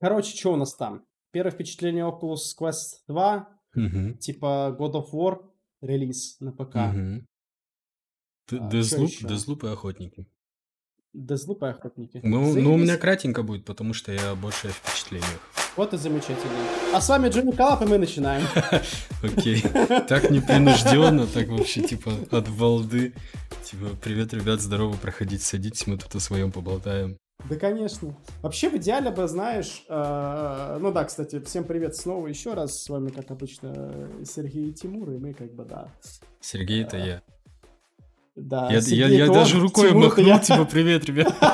Короче, что у нас там? Первое впечатление Oculus Quest 2, Мгм. типа God of War, релиз на ПК. Т- А, ещё? Deathloop и Охотники. Deathloop и Охотники. Ну, ну, у меня кратенько будет, потому что я больше о впечатлениях. Вот и замечательно. А с вами Джонни Калап, и мы начинаем. Окей. Так непринужденно, так вообще, типа, от балды. Типа, привет, ребят, здорово, проходите, садитесь, мы тут о своем поболтаем. Да, конечно. Вообще, в идеале бы, знаешь... э, ну да, кстати, всем привет снова еще раз. С вами, как обычно, Сергей и Тимур, и мы как бы, да. Сергей, это я. Да, Я, я, Сергей я это даже он, рукой Тимур махнул, я. типа, привет, ребят.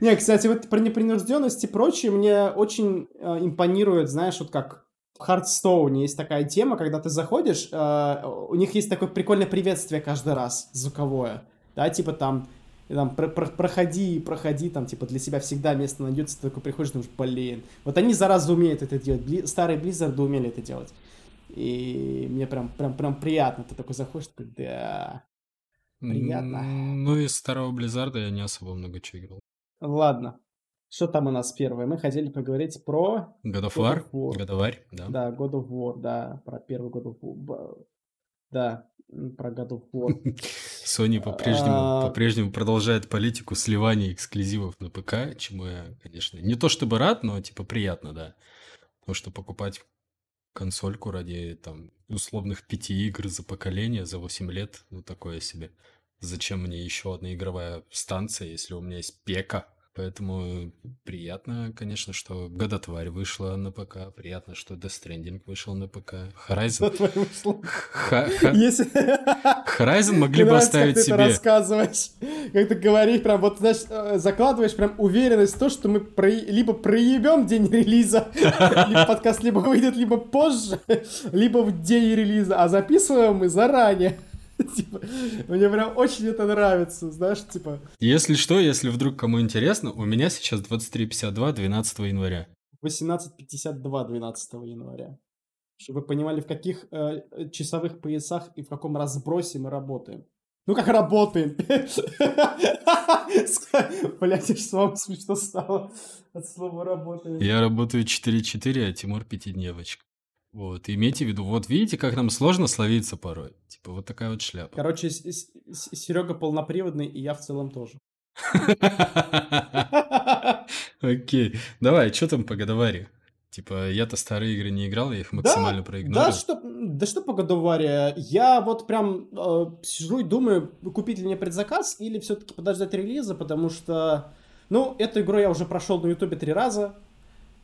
Не, кстати, вот про непринужденность и прочее мне очень э, импонирует, знаешь, вот как в Хардстоуне есть такая тема, когда ты заходишь, э, у них есть такое прикольное приветствие каждый раз, звуковое, да, типа там, там про- про- проходи, проходи, там, типа, для себя всегда место найдется, ты такой приходишь, думаешь, блин. Вот они, зараза, умеют это делать, Бли- старые Blizzard умели это делать. И мне прям, прям, прям приятно, ты такой заходишь, такой, да, Приятно. Ну, из старого Близзарда я не особо много чего играл. ладно. Что там у нас первое? Мы хотели поговорить про God of God War, of War. Годоварь, да. Да, God of War, да, про первый God of War. Да, про God of War. Sony по-прежнему, А. по-прежнему продолжает политику сливания эксклюзивов на ПК, чему я, конечно, не то чтобы рад, но типа приятно, да. Потому что покупать консольку ради там условных пяти игр за поколение, за 8 лет, ну такое себе. Зачем мне еще одна игровая станция, если у меня есть пека? Поэтому приятно, конечно, что Годотварь вышла на ПК, приятно, что Death Stranding вышел на ПК. Horizon... Horizon могли бы оставить как ты себе. рассказываешь, как ты говоришь, прям вот, знаешь, э, закладываешь прям уверенность в то, что мы либо проебем день релиза, подкаст либо выйдет либо позже, либо в день релиза, а записываем мы заранее. Типа, мне прям очень это нравится, знаешь, типа, Если что, если вдруг кому интересно, у меня сейчас 23.52 12 января. 18.52 12 января. Чтобы вы понимали, в каких э, э, часовых поясах и в каком разбросе мы работаем. Ну, как работаем. Блять, аж слово смешно стало от слова работаем. Я работаю 4-4, а Тимур пятидневочка. Вот, имейте в виду, вот видите, как нам сложно словиться порой. Типа вот такая вот шляпа. Короче, Серега полноприводный, и я в целом тоже. Окей, давай, что там по годоваре? Типа, я-то старые игры не играл, я их максимально Да, проигнорил. что, да что по годоваре, я вот прям э, сижу и думаю, купить ли мне предзаказ или все-таки подождать релиза, потому что, ну, эту игру я уже прошел на ютубе три раза,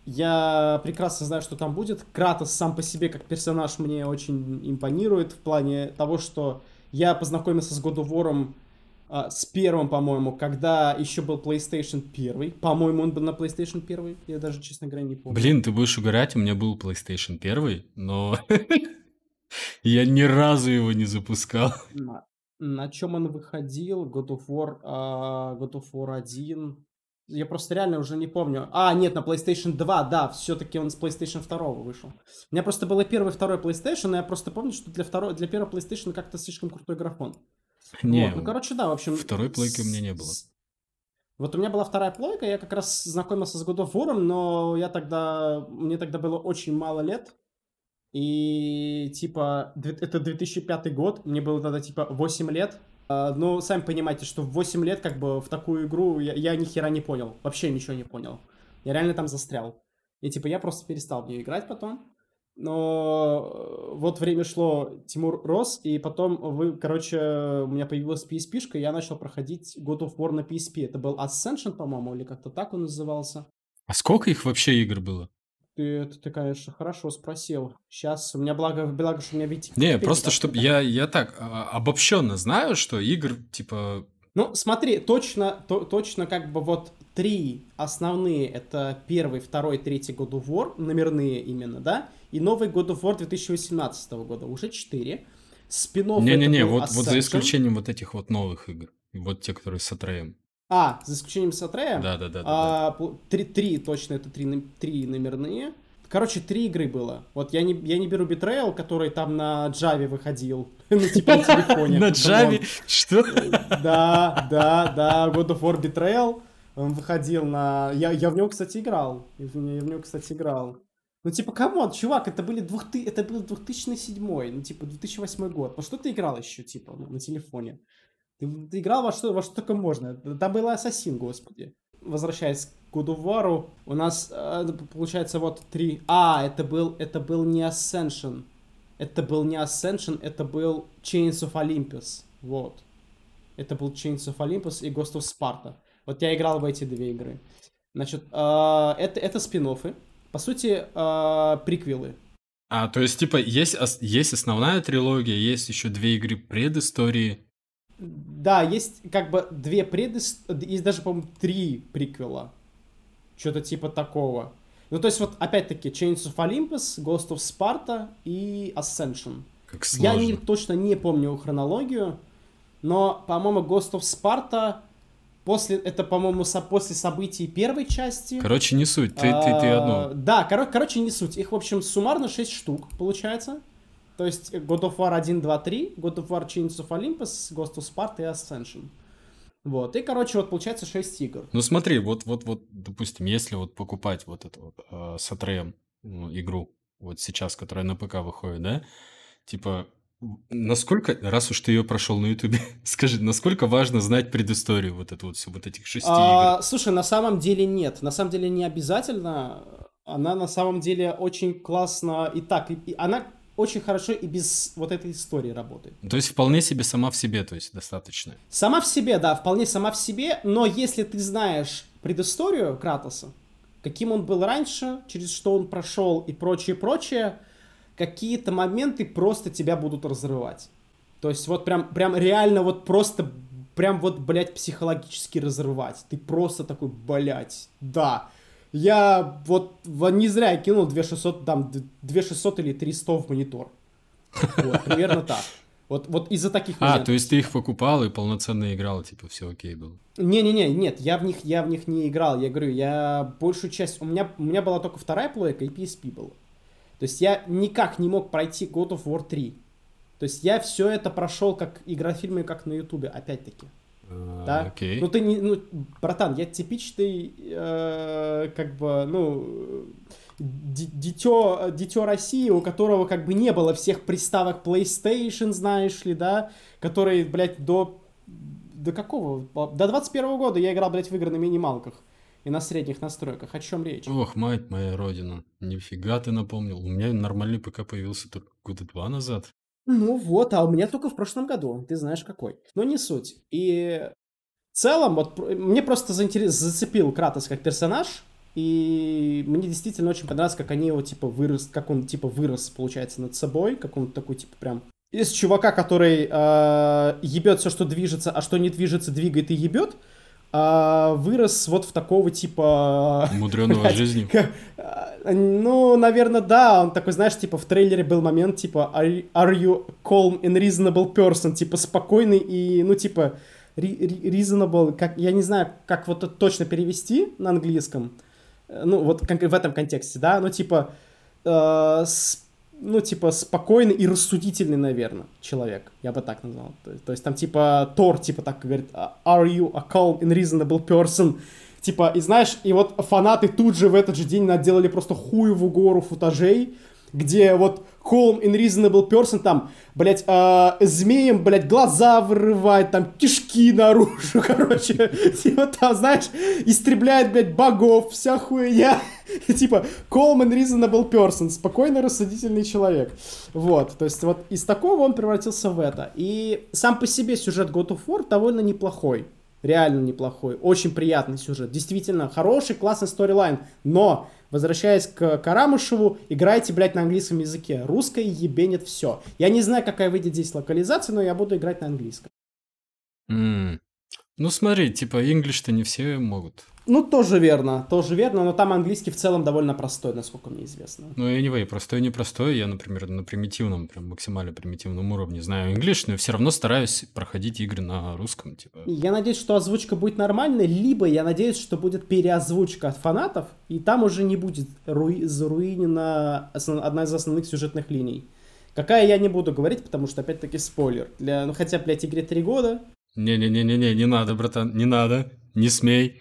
я прекрасно знаю, что там будет. Кратос сам по себе как персонаж мне очень импонирует в плане того, что я познакомился с God of War а, с первым, по-моему, когда еще был PlayStation 1. По-моему, он был на PlayStation 1. Я даже, честно говоря, не помню. Блин, ты будешь угорать, у меня был PlayStation 1, но я ни разу его не запускал. На, чем он выходил? God of War, а, God of War 1. Я просто реально уже не помню. А, нет, на PlayStation 2, да, все-таки он с PlayStation 2 вышел. У меня просто было первый, второй PlayStation, и я просто помню, что для, второй, для первого PlayStation как-то слишком крутой графон. Не, Вот, ну, короче, да, в общем... второй плойки у меня не было. Вот у меня была вторая плойка, я как раз знакомился с God of War, но я тогда... Мне тогда было очень мало лет. И, типа, это 2005 год, мне было тогда, типа, 8 лет. А, Ну, сами понимаете, что в 8 лет, как бы, в такую игру я, я ни хера не понял. Вообще ничего не понял. Я реально там застрял. И, типа, я просто перестал в нее играть потом. Но э, вот время шло, Тимур рос, и потом вы, короче, у меня появилась PSP-шка, и я начал проходить God of War на PSP. Это был Ascension, по-моему, или как-то так он назывался. А сколько их вообще игр было? Ты, это ты, конечно, хорошо спросил. Сейчас у меня благо, благо что у меня ведь... Не, просто чтобы я, я так а, обобщенно знаю, что игр типа Ну, смотри, точно, то- точно как бы вот три основные, это первый, второй, третий God of War, номерные именно, да? И новый God of War 2018 года, уже четыре. Спинов Не-не-не, вот, вот за исключением вот этих вот новых игр. Вот те, которые с Атреем. А, за исключением Сатрея? Да, да, да. да, А, пл- три, три, точно, это три, три номерные. Короче, три игры было. Вот я не, я не беру Betrayal, который там на Java выходил. Ну, типа на телефоне. На. Java? Что? Да, да, да, God of War Betrayal. Он выходил на... Я, я в него, кстати, играл. Я в, я в него, кстати, играл. Ну, типа, come on, чувак, это были двух... это был 2007, ну, типа, 2008 год. Во что ты играл еще, типа, ну, на телефоне? Ты, играл во что, во что только можно. Там был Ассасин, господи. Возвращаясь к God of War, у нас, э, получается, вот три... А, это был, это был не Ascension. Это был не Ascension, это был Chains of Olympus. Вот. Это был Chains of Olympus и Ghost of Sparta. Вот я играл в эти две игры. Значит, э, это, это спин По сути, э, приквелы. А, то есть, типа, есть, есть основная трилогия, есть еще две игры предыстории. Да, есть как бы две предыстории, есть даже, по-моему, три приквела. Что-то типа такого. Ну, то есть, вот, опять-таки, Chains of Olympus, Ghost of Sparta и Ascension. Как сложно. Я не, точно не помню хронологию, но, по-моему, Ghost of Sparta После, это, по-моему, со, после событий первой части. Короче, не суть, ты, ты, ты одно. А, да, кор- короче, не суть. Их, в общем, суммарно 6 штук, получается. То есть God of War 1, 2, 3, God of War Chains of Olympus, Ghost of Sparta и Ascension. Вот, и, короче, вот получается 6 игр. Ну смотри, вот, вот, вот, допустим, если вот покупать вот эту вот э, с Атреем ну, игру, вот сейчас, которая на ПК выходит, да, типа, Насколько, раз уж ты ее прошел на Ютубе, скажи, насколько важно знать предысторию вот эту вот, вот этих шести а, игр? Слушай, на самом деле нет. На самом деле не обязательно. Она на самом деле очень классно и так. И, и она очень хорошо и без вот этой истории работает. То есть вполне себе сама в себе, то есть достаточно. Сама в себе, да, вполне сама в себе, но если ты знаешь предысторию Кратоса, каким он был раньше, через что он прошел и прочее, прочее, какие-то моменты просто тебя будут разрывать. То есть вот прям, прям реально вот просто, прям вот, блядь, психологически разрывать. Ты просто такой, блядь, да. Я вот не зря кинул 2600, там, 2600 или 300 в монитор. Вот, примерно так. Вот, вот из-за таких А, моментов. то есть ты их покупал и полноценно играл, типа, все окей было? Не-не-не, нет, я в них, я в них не играл. Я говорю, я большую часть... У меня, у меня была только вторая плойка и PSP была. То есть я никак не мог пройти God of War 3. То есть я все это прошел как игрофильмы, как на Ютубе, опять-таки. Uh, да? Okay. Ну ты не, ну, братан, я типичный, э, как бы, ну, дитё, дитё России, у которого как бы не было всех приставок PlayStation, знаешь ли, да, которые, блядь, до, до какого? До 21 года я играл, блядь, в игры на минималках и на средних настройках. О чем речь? Ох, мать моя родина. Нифига ты напомнил. У меня нормальный ПК появился только года два назад. Ну вот, а у меня только в прошлом году. Ты знаешь какой. Но не суть. И в целом, вот мне просто заинтерес... зацепил Кратос как персонаж. И мне действительно очень понравилось, как они его, типа, вырос, как он, типа, вырос, получается, над собой, как он такой, типа, прям... Из чувака, который э, ебет все, что движется, а что не движется, двигает и ебет, а, вырос вот в такого типа... Мудреного жизни. Ну, наверное, да. Он такой, знаешь, типа в трейлере был момент, типа, are, you calm and reasonable person? Типа, спокойный и, ну, типа, reasonable, как, я не знаю, как вот это точно перевести на английском. Ну, вот в этом контексте, да, ну, типа, э, ну, типа, спокойный и рассудительный, наверное, человек. Я бы так назвал. То, то есть там, типа, Тор, типа, так говорит, are you a calm and reasonable person? Типа, и знаешь, и вот фанаты тут же в этот же день наделали просто хуеву гору футажей, где вот calm and reasonable person там, блядь, э, змеем, блядь, глаза вырывает, там, кишки наружу, короче, типа там, знаешь, истребляет, блядь, богов, вся хуйня, типа, calm and reasonable person, спокойно рассудительный человек, вот, то есть вот из такого он превратился в это, и сам по себе сюжет God of War довольно неплохой, реально неплохой, очень приятный сюжет, действительно хороший, классный сторилайн, но Возвращаясь к Карамышеву, играйте, блядь, на английском языке. Русское ебенит все. Я не знаю, какая выйдет здесь локализация, но я буду играть на английском. Mm. Ну смотри, типа, English-то не все могут. Ну, тоже верно, тоже верно, но там английский в целом довольно простой, насколько мне известно. Ну, anyway, простой непростой, я, например, на примитивном, прям максимально примитивном уровне знаю English, но все равно стараюсь проходить игры на русском, типа. Я надеюсь, что озвучка будет нормальной, либо я надеюсь, что будет переозвучка от фанатов, и там уже не будет руи- заруинена основ- одна из основных сюжетных линий. Какая я не буду говорить, потому что, опять-таки, спойлер. Для, ну, хотя, блядь, игре три года. Не-не-не-не-не, не надо, братан, не надо, не смей.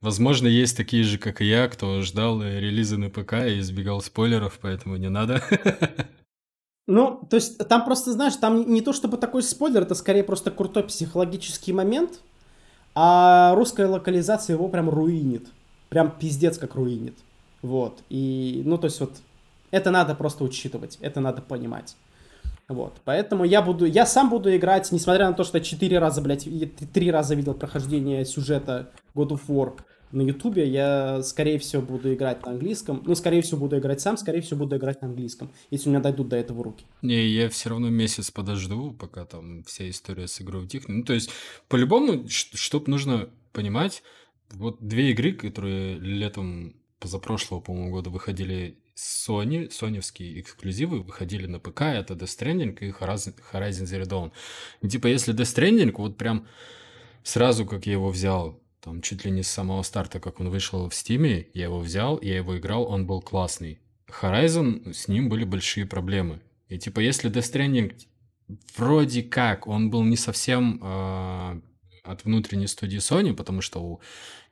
Возможно, есть такие же, как и я, кто ждал релиза на ПК и избегал спойлеров, поэтому не надо. Ну, то есть там просто, знаешь, там не то чтобы такой спойлер, это скорее просто крутой психологический момент, а русская локализация его прям руинит. Прям пиздец как руинит. Вот. И, ну, то есть вот это надо просто учитывать, это надо понимать. Вот, поэтому я буду, я сам буду играть, несмотря на то, что четыре раза, блядь, три раза видел прохождение сюжета God of War на Ютубе, я, скорее всего, буду играть на английском. Ну, скорее всего, буду играть сам, скорее всего, буду играть на английском, если у меня дойдут до этого руки. Не, я все равно месяц подожду, пока там вся история с игрой утихнет. Ну, то есть, по-любому, чтобы нужно понимать, вот две игры, которые летом позапрошлого, по-моему, года выходили Sony, соневские эксклюзивы выходили на ПК, это Death Stranding и Horizon, Zero Dawn. Типа, если Death Stranding, вот прям сразу, как я его взял, там чуть ли не с самого старта, как он вышел в Стиме, я его взял, я его играл, он был классный. Horizon, с ним были большие проблемы. И типа, если Death Stranding вроде как, он был не совсем э, от внутренней студии Sony, потому что у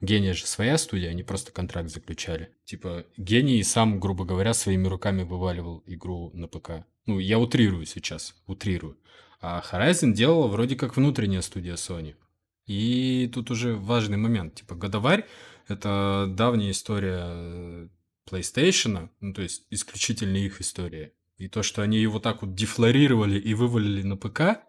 Гения же своя студия, они просто контракт заключали. Типа, Гений сам, грубо говоря, своими руками вываливал игру на ПК. Ну, я утрирую сейчас, утрирую. А Horizon делала вроде как внутренняя студия Sony. И тут уже важный момент. Типа, Годоварь — это давняя история э, PlayStation, ну, то есть исключительно их история. И то, что они его так вот дефлорировали и вывалили на ПК,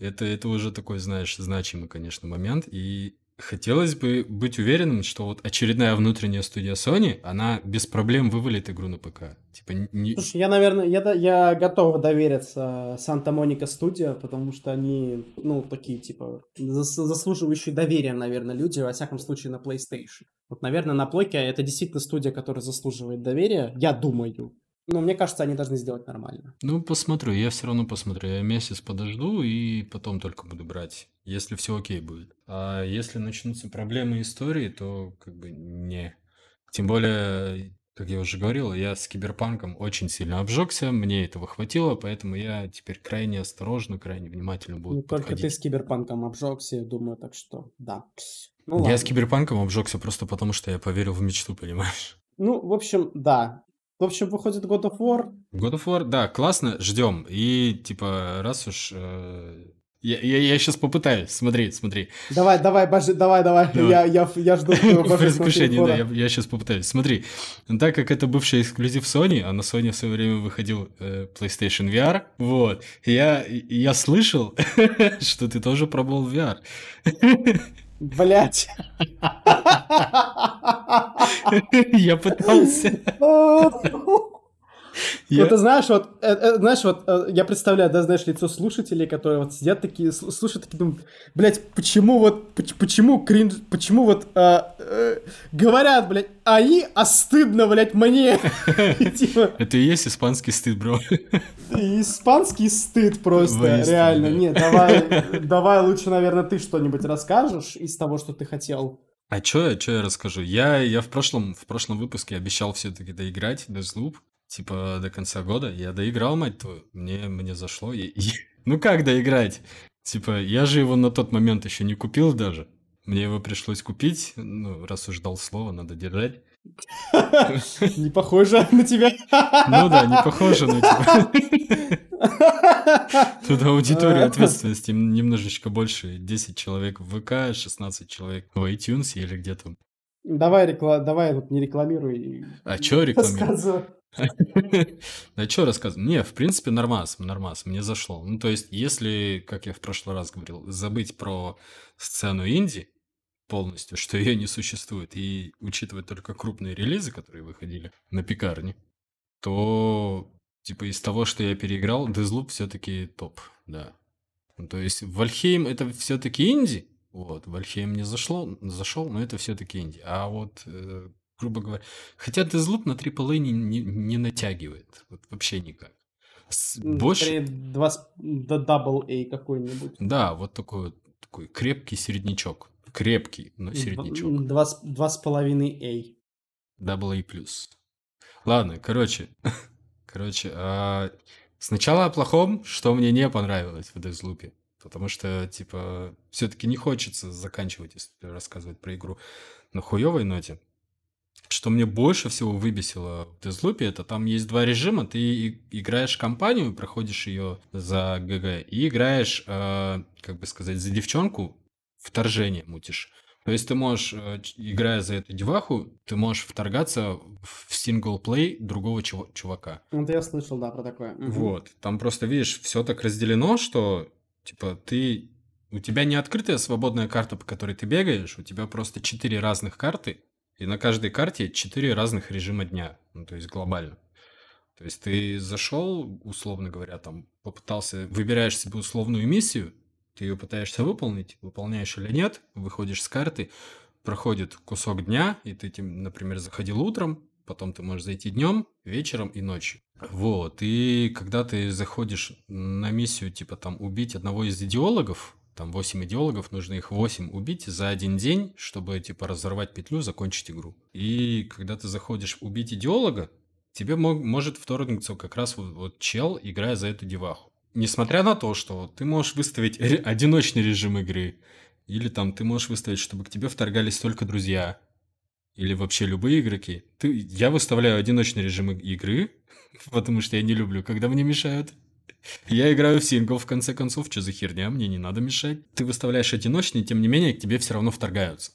это, это уже такой, знаешь, значимый, конечно, момент. И хотелось бы быть уверенным, что вот очередная внутренняя студия Sony, она без проблем вывалит игру на ПК. Типа не... Слушай, я, наверное, я, я готов довериться Санта-Моника студия, потому что они, ну, такие, типа, заслуживающие доверия, наверное, люди, во всяком случае, на PlayStation. Вот, наверное, на плойке это действительно студия, которая заслуживает доверия, я думаю. Ну, мне кажется, они должны сделать нормально. Ну, посмотрю, я все равно посмотрю. Я месяц подожду и потом только буду брать, если все окей будет. А если начнутся проблемы истории, то как бы не. Тем более, как я уже говорил, я с киберпанком очень сильно обжегся, мне этого хватило, поэтому я теперь крайне осторожно, крайне внимательно буду Ну, только подходить. ты с киберпанком обжегся, я думаю, так что да. Ну, я ладно. с киберпанком обжегся просто потому, что я поверил в мечту, понимаешь? Ну, в общем, да. В общем, выходит God of War. God of War, да, классно, ждем. И, типа, раз уж... Э, я, я, я сейчас попытаюсь, смотри, смотри. Давай, давай, божи, давай, давай, давай. Я, я, я жду твоего божественного да, я, я сейчас попытаюсь. Смотри, так как это бывший эксклюзив Sony, а на Sony в свое время выходил э, PlayStation VR, вот, я, я слышал, что ты тоже пробовал VR. Блять. Я пытался. Я... Вот ты знаешь, вот, э, э, знаешь, вот э, я представляю, да, знаешь, лицо слушателей, которые вот сидят такие, слушают такие, думают, блядь, почему вот, почему кринж, почему вот э, э, говорят, блядь, АИ, а стыдно, блядь, мне. Типа Это и есть испанский стыд, бро. Испанский стыд просто, реально. Нет, давай, давай лучше, наверное, ты что-нибудь расскажешь из того, что ты хотел. А чё, чё я расскажу? Я, я в прошлом, в прошлом выпуске обещал все-таки доиграть Deathloop типа до конца года. Я доиграл, мать твою, мне, мне зашло. И, и... Ну как доиграть? Типа, я же его на тот момент еще не купил даже. Мне его пришлось купить, ну, раз уж дал слово, надо держать. Не похоже на тебя. Ну да, не похоже на тебя. Тут аудитория ответственности немножечко больше. 10 человек в ВК, 16 человек в iTunes или где там. Давай, рекла... Давай вот не рекламируй. А чё рекламируй? Да что рассказывать? Не, в принципе, нормас, нормас, мне зашло. Ну, то есть, если, как я в прошлый раз говорил, забыть про сцену инди полностью, что ее не существует, и учитывать только крупные релизы, которые выходили на пекарне, то, типа, из того, что я переиграл, Deathloop все-таки топ, да. Ну, то есть, Вальхейм это все-таки инди, вот, Вальхейм не зашло, зашел, но это все-таки инди. А вот э, грубо говоря. Хотя Deathloop на AAA не, не, не натягивает. Вот вообще никак. С, больше... Два, да, Double A какой-нибудь. Да, вот такой, такой крепкий середнячок. Крепкий, но середнячок. Два, два с половиной A. Double A+. Ладно, короче. короче, а... сначала о плохом, что мне не понравилось в Deathloop. Потому что, типа, все-таки не хочется заканчивать, если рассказывать про игру на хуевой ноте. Что мне больше всего выбесило в Deathloop, это там есть два режима. Ты играешь компанию, проходишь ее за ГГ, и играешь, э, как бы сказать, за девчонку, вторжение мутишь. То есть ты можешь, э, играя за эту деваху, ты можешь вторгаться в синглплей другого чувака. Ну, это я слышал, да, про такое. Вот. Там просто, видишь, все так разделено, что, типа, ты... У тебя не открытая свободная карта, по которой ты бегаешь, у тебя просто четыре разных карты, и на каждой карте четыре разных режима дня, ну, то есть глобально. То есть ты зашел, условно говоря, там попытался, выбираешь себе условную миссию, ты ее пытаешься выполнить, выполняешь или нет, выходишь с карты, проходит кусок дня, и ты, например, заходил утром, потом ты можешь зайти днем, вечером и ночью. Вот, и когда ты заходишь на миссию, типа там убить одного из идеологов, там 8 идеологов, нужно их 8 убить за один день, чтобы, типа, разорвать петлю, закончить игру. И когда ты заходишь убить идеолога, тебе мог, может вторгнуться как раз вот, вот чел, играя за эту деваху несмотря на то, что ты можешь выставить одиночный режим игры, или там ты можешь выставить, чтобы к тебе вторгались только друзья, или вообще любые игроки, ты, я выставляю одиночный режим игры, потому что я не люблю, когда мне мешают. Я играю в сингл, в конце концов, что за херня, мне не надо мешать. Ты выставляешь одиночный, тем не менее, к тебе все равно вторгаются.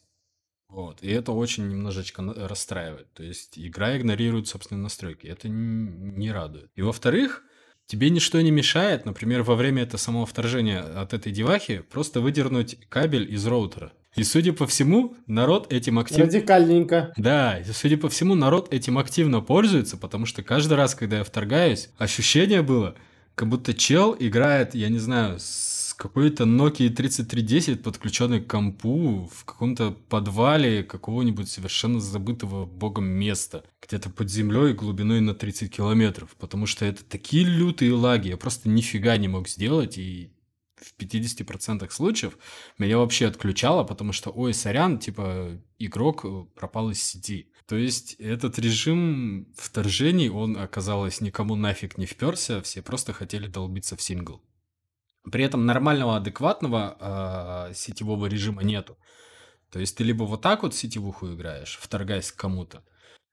Вот, и это очень немножечко расстраивает. То есть игра игнорирует собственные настройки. Это не радует. И во-вторых, Тебе ничто не мешает, например, во время этого самого вторжения от этой девахи просто выдернуть кабель из роутера. И, судя по всему, народ этим активно... Радикальненько. Да, и, судя по всему, народ этим активно пользуется, потому что каждый раз, когда я вторгаюсь, ощущение было, как будто чел играет, я не знаю, с какой-то Nokia 3310, подключенный к компу в каком-то подвале какого-нибудь совершенно забытого богом места, где-то под землей глубиной на 30 километров, потому что это такие лютые лаги, я просто нифига не мог сделать, и в 50% случаев меня вообще отключало, потому что, ой, сорян, типа, игрок пропал из сети. То есть этот режим вторжений, он, оказалось, никому нафиг не вперся, все просто хотели долбиться в сингл. При этом нормального, адекватного э, сетевого режима нету. То есть ты либо вот так вот сетевуху играешь, вторгаясь к кому-то,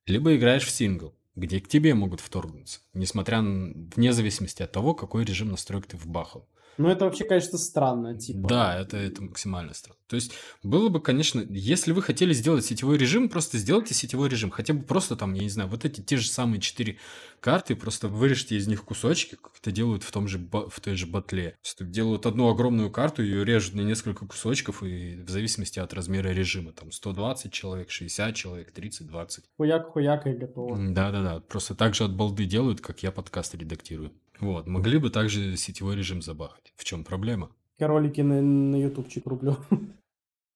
либо играешь в сингл, где к тебе могут вторгнуться, несмотря вне зависимости от того, какой режим настроек ты вбахал. Ну, это вообще, конечно, странно, типа. Да, это, это максимально странно. То есть, было бы, конечно, если вы хотели сделать сетевой режим, просто сделайте сетевой режим. Хотя бы просто там, я не знаю, вот эти те же самые четыре карты, просто вырежьте из них кусочки, как это делают в том же, в той же батле. То есть, делают одну огромную карту, ее режут на несколько кусочков, и в зависимости от размера режима, там 120 человек, 60 человек, 30-20. Хуяк-хуяк и готово. Да-да-да, просто так же от балды делают, как я подкаст редактирую. Вот, могли бы также сетевой режим забахать. В чем проблема? Я ролики на, на ютубчик рублю.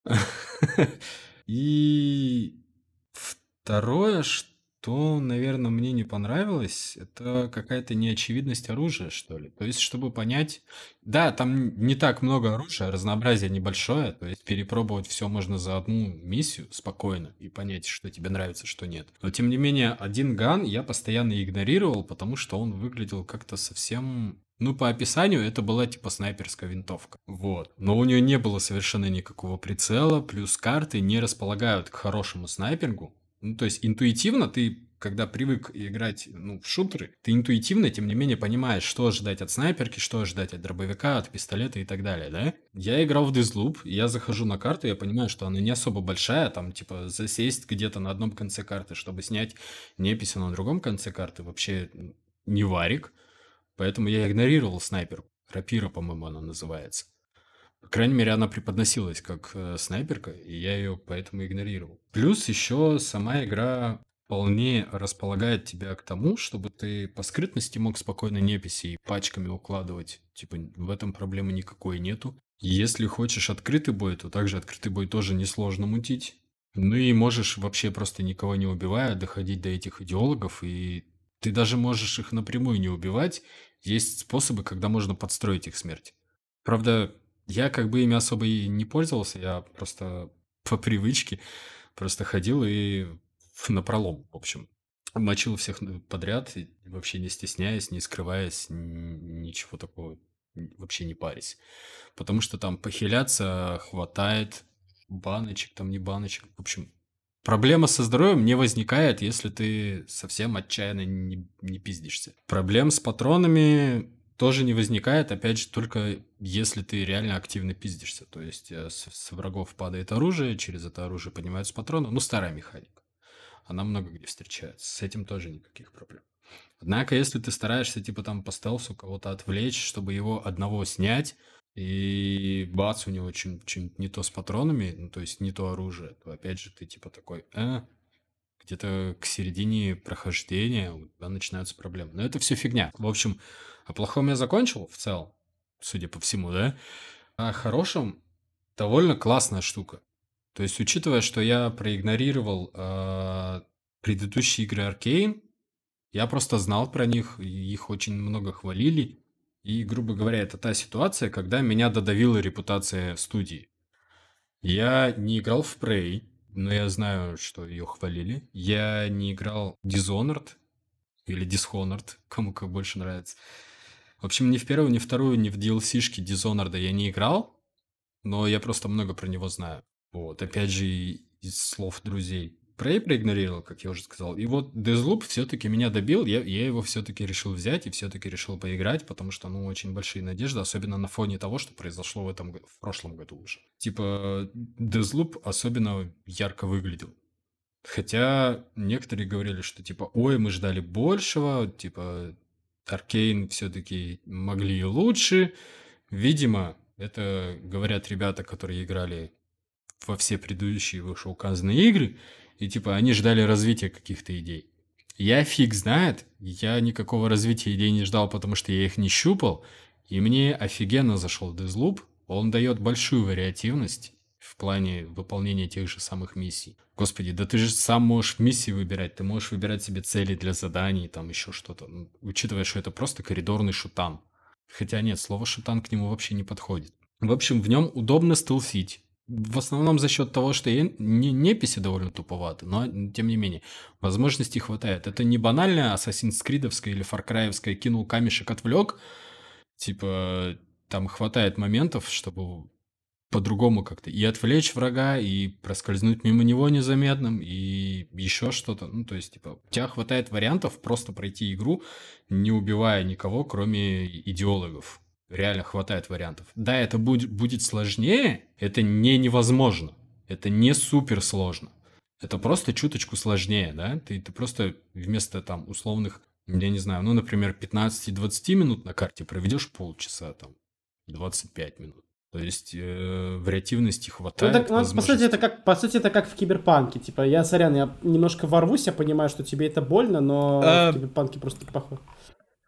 И второе, что что, наверное, мне не понравилось, это какая-то неочевидность оружия, что ли. То есть, чтобы понять... Да, там не так много оружия, разнообразие небольшое, то есть перепробовать все можно за одну миссию спокойно и понять, что тебе нравится, что нет. Но, тем не менее, один ган я постоянно игнорировал, потому что он выглядел как-то совсем ну, по описанию это была типа снайперская винтовка. Вот. Но у нее не было совершенно никакого прицела, плюс карты не располагают к хорошему снайпингу. Ну, то есть интуитивно ты когда привык играть ну, в шутеры, ты интуитивно, тем не менее, понимаешь, что ожидать от снайперки, что ожидать от дробовика, от пистолета и так далее, да? Я играл в Deathloop, я захожу на карту, я понимаю, что она не особо большая, там, типа, засесть где-то на одном конце карты, чтобы снять неписи на другом конце карты, вообще не варик. Поэтому я игнорировал снайпер. Рапира, по-моему, она называется. По крайней мере, она преподносилась как э, снайперка, и я ее поэтому игнорировал. Плюс еще сама игра вполне располагает тебя к тому, чтобы ты по скрытности мог спокойно неписи и пачками укладывать. Типа, в этом проблемы никакой нету. Если хочешь открытый бой, то также открытый бой тоже несложно мутить. Ну и можешь вообще просто никого не убивая доходить до этих идеологов, и ты даже можешь их напрямую не убивать. Есть способы, когда можно подстроить их смерть. Правда, я как бы ими особо и не пользовался, я просто по привычке просто ходил и на пролом, в общем. Мочил всех подряд, вообще не стесняясь, не скрываясь, ничего такого вообще не парись. Потому что там похиляться хватает баночек, там не баночек. В общем, проблема со здоровьем не возникает, если ты совсем отчаянно не, не пиздишься. Проблем с патронами тоже не возникает, опять же, только если ты реально активно пиздишься. То есть э, с, с врагов падает оружие, через это оружие поднимаются патроны. Ну, старая механика. Она много где встречается. С этим тоже никаких проблем. Однако, если ты стараешься, типа, там по стелсу кого-то отвлечь, чтобы его одного снять, и бац, у него что-нибудь не то с патронами, ну, то есть не то оружие, то опять же ты типа такой, э, где-то к середине прохождения у тебя начинаются проблемы. Но это все фигня. В общем, о плохом я закончил в целом, судя по всему, да? А о хорошем довольно классная штука. То есть, учитывая, что я проигнорировал э, предыдущие игры Аркейн, я просто знал про них, их очень много хвалили. И, грубо говоря, это та ситуация, когда меня додавила репутация студии. Я не играл в Prey, но я знаю, что ее хвалили. Я не играл Dishonored или Dishonored, кому как больше нравится. В общем, ни в первую, ни в вторую, ни в DLC-шки Dishonored я не играл, но я просто много про него знаю. Вот, опять же, из слов друзей. Prey проигнорировал, как я уже сказал. И вот Deathloop все-таки меня добил, я, я его все-таки решил взять и все-таки решил поиграть, потому что, ну, очень большие надежды, особенно на фоне того, что произошло в этом в прошлом году уже. Типа, Deathloop особенно ярко выглядел. Хотя некоторые говорили, что типа, ой, мы ждали большего, типа, Аркейн все-таки могли и лучше. Видимо, это говорят ребята, которые играли во все предыдущие вышеуказанные игры, и типа они ждали развития каких-то идей. Я фиг знает, я никакого развития идей не ждал, потому что я их не щупал, и мне офигенно зашел Deathloop. Он дает большую вариативность в плане выполнения тех же самых миссий. Господи, да ты же сам можешь миссии выбирать, ты можешь выбирать себе цели для заданий, там еще что-то, ну, учитывая, что это просто коридорный шутан. Хотя нет, слово шутан к нему вообще не подходит. В общем, в нем удобно стелсить. В основном за счет того, что не, неписи довольно туповаты, но тем не менее, возможностей хватает. Это не банальная Assassin's Creed или Far Cry кинул камешек, отвлек. Типа, там хватает моментов, чтобы по-другому как-то и отвлечь врага, и проскользнуть мимо него незаметным, и еще что-то. Ну, то есть, типа, у тебя хватает вариантов просто пройти игру, не убивая никого, кроме идеологов реально хватает вариантов. Да, это будет, будет сложнее, это не невозможно. Это не супер сложно. Это просто чуточку сложнее, да? Ты, ты просто вместо там условных, я не знаю, ну, например, 15-20 минут на карте проведешь полчаса, там, 25 минут. То есть э, вариативности хватает. Ну, так, ну, по сути, это как, по сути, это как в киберпанке. Типа, я, сорян, я немножко ворвусь, я понимаю, что тебе это больно, но а... в киберпанке просто похоже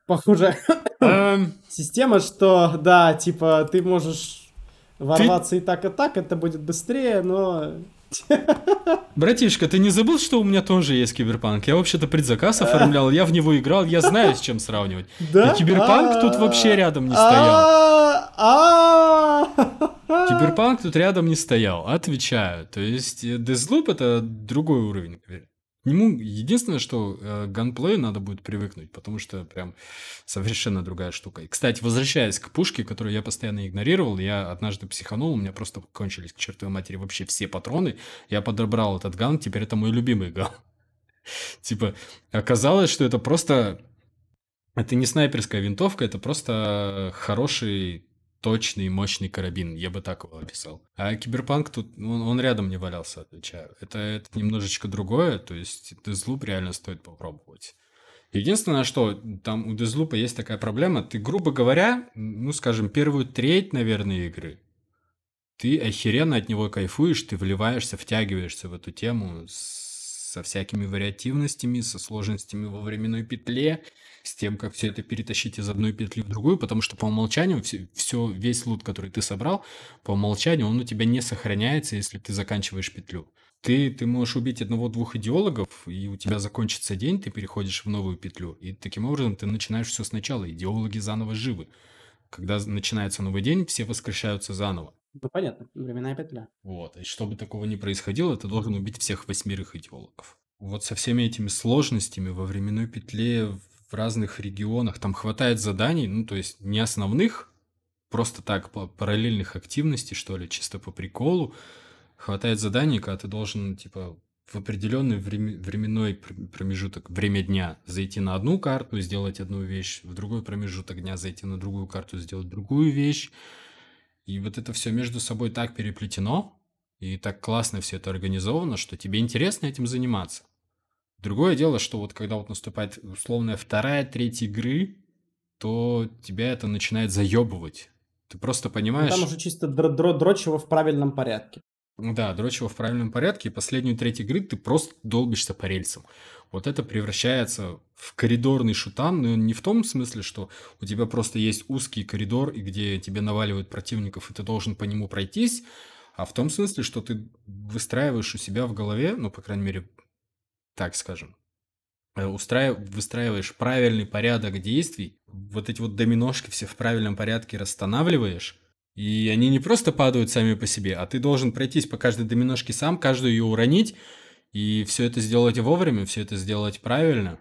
похоже, эм. система, что, да, типа, ты можешь ворваться и так, и так, это будет быстрее, но... Братишка, ты не забыл, что у меня тоже есть киберпанк? Я вообще-то предзаказ оформлял, я в него играл, я знаю, с чем сравнивать. Да? И киберпанк тут вообще рядом не стоял. Киберпанк тут рядом не стоял, отвечаю. То есть Deathloop это другой уровень нему единственное, что э, ганплею надо будет привыкнуть, потому что прям совершенно другая штука. И, кстати, возвращаясь к пушке, которую я постоянно игнорировал, я однажды психанул, у меня просто кончились к чертовой матери вообще все патроны. Я подобрал этот ган, теперь это мой любимый ган. Типа, оказалось, что это просто... Это не снайперская винтовка, это просто хороший точный, мощный карабин, я бы так его описал. А Киберпанк тут, он, он рядом не валялся, отвечаю. Это, это немножечко другое, то есть Deathloop реально стоит попробовать. Единственное, что там у Deathloop есть такая проблема, ты, грубо говоря, ну, скажем, первую треть, наверное, игры, ты охеренно от него кайфуешь, ты вливаешься, втягиваешься в эту тему со всякими вариативностями, со сложностями во временной петле, с тем, как все это перетащить из одной петли в другую, потому что по умолчанию все, все, весь лут, который ты собрал, по умолчанию он у тебя не сохраняется, если ты заканчиваешь петлю. Ты, ты можешь убить одного-двух идеологов, и у тебя закончится день, ты переходишь в новую петлю. И таким образом ты начинаешь все сначала. Идеологи заново живы. Когда начинается новый день, все воскрешаются заново. Ну, понятно, временная петля. Вот, и чтобы такого не происходило, ты должен убить всех восьмерых идеологов. Вот со всеми этими сложностями во временной петле, в разных регионах, там хватает заданий, ну, то есть не основных, просто так параллельных активностей, что ли, чисто по приколу. Хватает заданий, когда ты должен, типа, в определенный временной промежуток, время дня зайти на одну карту, сделать одну вещь, в другой промежуток дня зайти на другую карту, сделать другую вещь. И вот это все между собой так переплетено, и так классно все это организовано, что тебе интересно этим заниматься. Другое дело, что вот когда вот наступает условная вторая, третья игры, то тебя это начинает заебывать. Ты просто понимаешь... Ну, там уже чисто др- др- дрочево в правильном порядке. Да, дрочево в правильном порядке, и последнюю треть игры ты просто долбишься по рельсам. Вот это превращается в коридорный шутан, но не в том смысле, что у тебя просто есть узкий коридор, и где тебе наваливают противников, и ты должен по нему пройтись, а в том смысле, что ты выстраиваешь у себя в голове, ну, по крайней мере, так скажем, э, устраив... выстраиваешь правильный порядок действий, вот эти вот доминошки все в правильном порядке расстанавливаешь, и они не просто падают сами по себе, а ты должен пройтись по каждой доминошке сам, каждую ее уронить, и все это сделать вовремя, все это сделать правильно,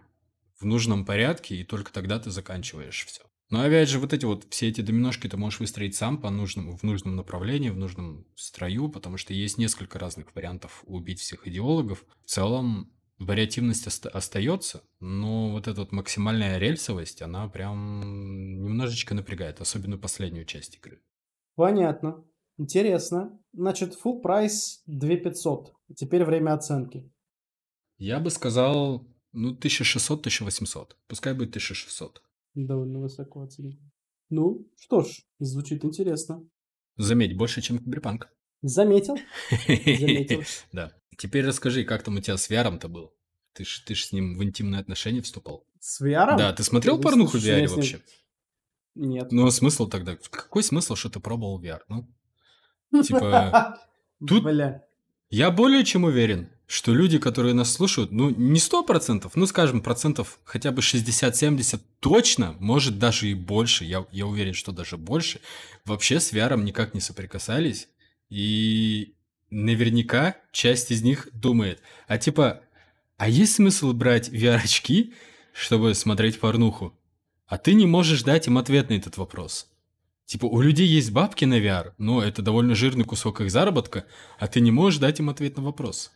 в нужном порядке, и только тогда ты заканчиваешь все. Но опять же, вот эти вот, все эти доминошки ты можешь выстроить сам по нужному, в нужном направлении, в нужном строю, потому что есть несколько разных вариантов убить всех идеологов. В целом, вариативность оста- остается, но вот эта вот максимальная рельсовость, она прям немножечко напрягает, особенно последнюю часть игры. Понятно. Интересно. Значит, full прайс 2500. Теперь время оценки. Я бы сказал, ну, 1600-1800. Пускай будет 1600. Довольно высоко оценил. Ну, что ж, звучит интересно. Заметь, больше, чем Киберпанк. Заметил. Заметил. Да. Теперь расскажи, как там у тебя с VR-то был? Ты ж, ты ж с ним в интимные отношения вступал. С VR? Да, ты смотрел порнуху в VR вообще? Нет. Ну, а смысл тогда? Какой смысл, что ты пробовал VR? Ну, типа... Тут Бля. я более чем уверен, что люди, которые нас слушают, ну, не сто процентов, ну, скажем, процентов хотя бы 60-70 точно, может, даже и больше, я, я уверен, что даже больше, вообще с VR никак не соприкасались. И наверняка часть из них думает, а типа, а есть смысл брать VR-очки, чтобы смотреть порнуху? А ты не можешь дать им ответ на этот вопрос. Типа, у людей есть бабки на VR, но это довольно жирный кусок их заработка, а ты не можешь дать им ответ на вопрос.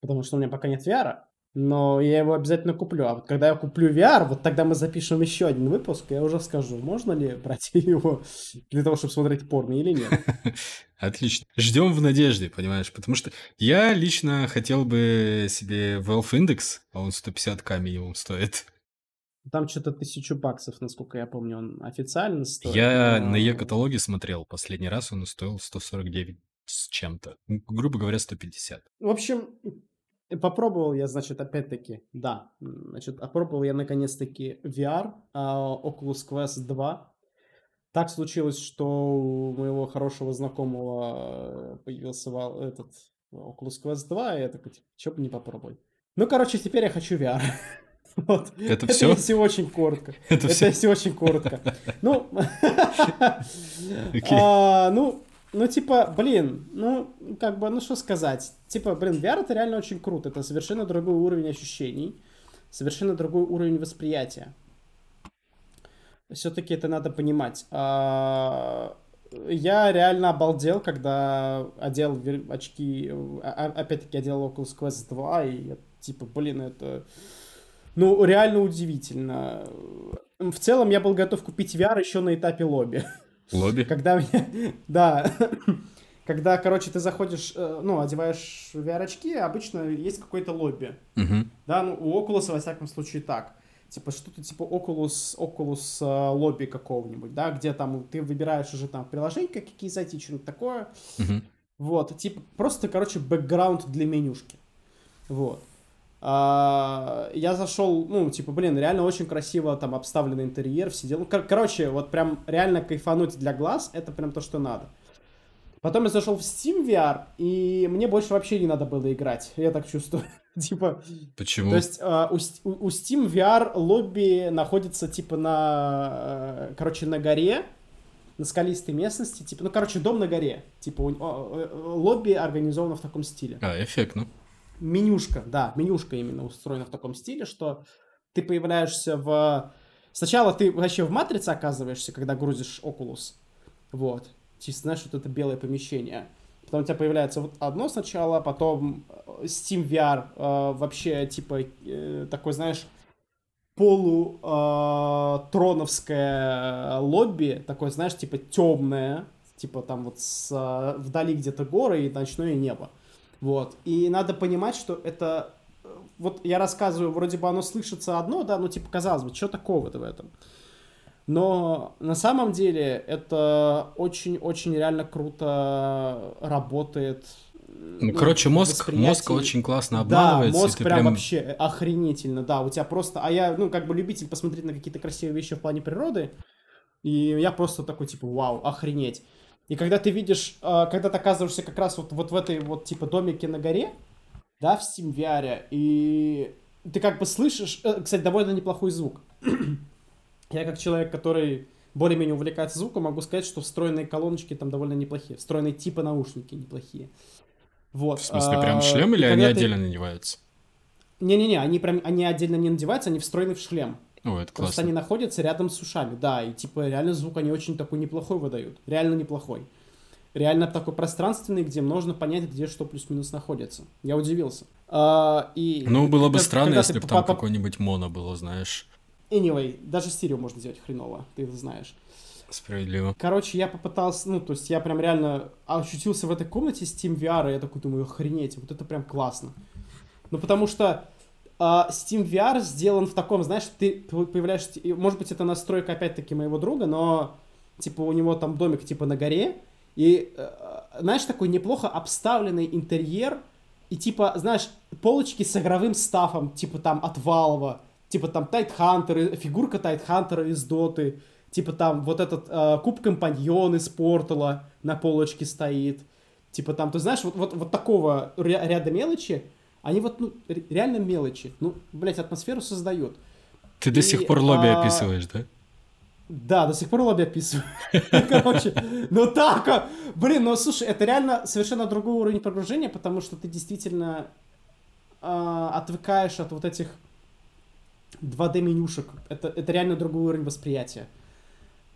Потому что у меня пока нет VR, но я его обязательно куплю. А вот когда я куплю VR, вот тогда мы запишем еще один выпуск, я уже скажу, можно ли брать его для того, чтобы смотреть порно или нет. Отлично. Ждем в надежде, понимаешь? Потому что я лично хотел бы себе Valve Index, а он 150к минимум стоит. Там что-то тысячу баксов, насколько я помню, он официально стоит. Я но... на Е-каталоге смотрел. Последний раз он стоил 149 с чем-то. Грубо говоря, 150. В общем, попробовал я, значит, опять-таки, да, значит, опробовал я наконец-таки VR, а, Oculus Quest 2. Так случилось, что у моего хорошего знакомого появился этот Oculus Quest 2, и я такой, типа, что бы не попробовать. Ну, короче, теперь я хочу VR. Вот. Это, это все? если очень коротко. Это, это все? если очень коротко. Ну, а, ну, ну, типа, блин, ну, как бы, ну, что сказать. Типа, блин, VR это реально очень круто. Это совершенно другой уровень ощущений, совершенно другой уровень восприятия. Все-таки это надо понимать. А, я реально обалдел, когда одел очки, а, опять-таки одел Oculus Quest 2, и типа, блин, это ну, реально удивительно. В целом, я был готов купить VR еще на этапе лобби. Лобби? Когда мне... Да. Когда, короче, ты заходишь, э, ну, одеваешь VR-очки, обычно есть какое-то лобби. Угу. Да, ну, у Oculus, во всяком случае, так. Типа что-то типа Oculus, Oculus uh, лобби какого-нибудь, да, где там ты выбираешь уже там приложение какие зайти, что-нибудь такое. Угу. Вот, типа просто, короче, бэкграунд для менюшки. Вот. А, я зашел, ну, типа, блин, реально очень красиво там обставленный интерьер, все дела. Кор- короче, вот прям реально кайфануть для глаз, это прям то, что надо. Потом я зашел в Steam VR, и мне больше вообще не надо было играть, я так чувствую. типа... Почему? То есть uh, у, у Steam VR лобби находится, типа, на... Uh, короче, на горе, на скалистой местности, типа, ну, короче, дом на горе. Типа, у, лобби организовано в таком стиле. А, эффектно менюшка, да, менюшка именно устроена в таком стиле, что ты появляешься в... Сначала ты вообще в матрице оказываешься, когда грузишь Oculus, Вот. Чисто, знаешь, вот это белое помещение. Потом у тебя появляется вот одно сначала, потом э, Steam VR э, вообще типа э, такой, знаешь, полу э, троновское лобби, такое, знаешь, типа темное, типа там вот с, э, вдали где-то горы и ночное небо. Вот. И надо понимать, что это... Э, вот я рассказываю, вроде бы оно слышится одно, да, ну типа казалось бы, что такого-то в этом? Но на самом деле это очень-очень реально круто работает. Ну, ну короче, мозг, мозг очень классно обманывается. Да, мозг прям, прям вообще охренительно, да. У тебя просто... А я, ну, как бы любитель посмотреть на какие-то красивые вещи в плане природы, и я просто такой, типа, вау, охренеть. И когда ты видишь, а, когда ты оказываешься как раз вот, вот в этой вот, типа, домике на горе, да, в VR, и ты как бы слышишь, э, кстати, довольно неплохой звук. Я как человек, который более-менее увлекается звуком, могу сказать, что встроенные колоночки там довольно неплохие. Встроенные типа наушники неплохие. Вот. В смысле, прям а, шлем или они ты... отдельно надеваются? Не-не-не, они прям они отдельно не надеваются, они встроены в шлем. О, это классно. Просто они находятся рядом с ушами, да, и типа реально звук они очень такой неплохой выдают. Реально неплохой. Реально такой пространственный, где можно понять, где что плюс-минус находится. Я удивился. А, и ну, было бы странно, если бы там какой-нибудь моно было, знаешь. Anyway, даже стерео можно сделать хреново, ты это знаешь. Справедливо. Короче, я попытался, ну, то есть я прям реально ощутился в этой комнате с Steam VR, и я такой думаю, охренеть, вот это прям классно. Ну, потому что Steam VR сделан в таком, знаешь, ты появляешься, может быть, это настройка, опять-таки, моего друга, но, типа, у него там домик, типа, на горе, и, э, знаешь, такой неплохо обставленный интерьер, и, типа, знаешь, полочки с игровым стафом, типа, там, от Valve, типа там Тайтхантер, фигурка Тайтхантера из Доты, типа там вот этот э, куб компаньон из Портала на полочке стоит, типа там, ты знаешь, вот, вот, вот такого ряда мелочи, они вот, ну, реально мелочи, ну, блядь, атмосферу создают. Ты И, до сих пор лобби а... описываешь, да? Да, до сих пор лобби описываю. Короче, ну так, а, блин, ну слушай, это реально совершенно другой уровень погружения, потому что ты действительно э, отвыкаешь от вот этих 2D-менюшек. Это, это реально другой уровень восприятия.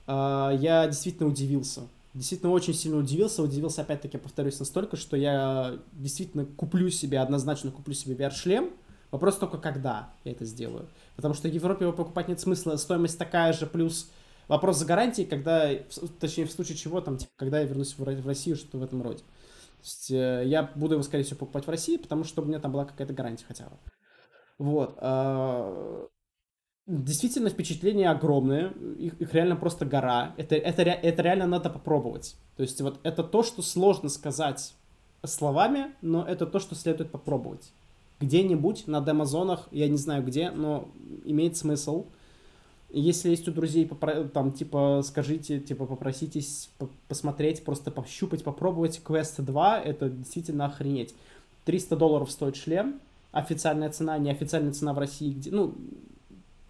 Uh, я действительно удивился. Действительно очень сильно удивился. Удивился, опять-таки, повторюсь, настолько, что я действительно куплю себе, однозначно куплю себе VR-шлем. Вопрос только, когда я это сделаю. Потому что в Европе его покупать нет смысла. Стоимость такая же, плюс вопрос за гарантией, когда, точнее, в случае чего, там, типа, когда я вернусь в Россию, что-то в этом роде. То есть э, я буду его, скорее всего, покупать в России, потому что у меня там была какая-то гарантия хотя бы. Вот. А, действительно, впечатления огромные. Их, их реально просто гора. Это, это, это реально надо попробовать. То есть, вот это то, что сложно сказать словами, но это то, что следует попробовать. Где-нибудь на демозонах, я не знаю где, но имеет смысл. Если есть у друзей, там, типа, скажите, типа, попроситесь посмотреть, просто пощупать, попробовать Quest 2, это действительно охренеть. 300 долларов стоит шлем, официальная цена, неофициальная цена в России, где, ну,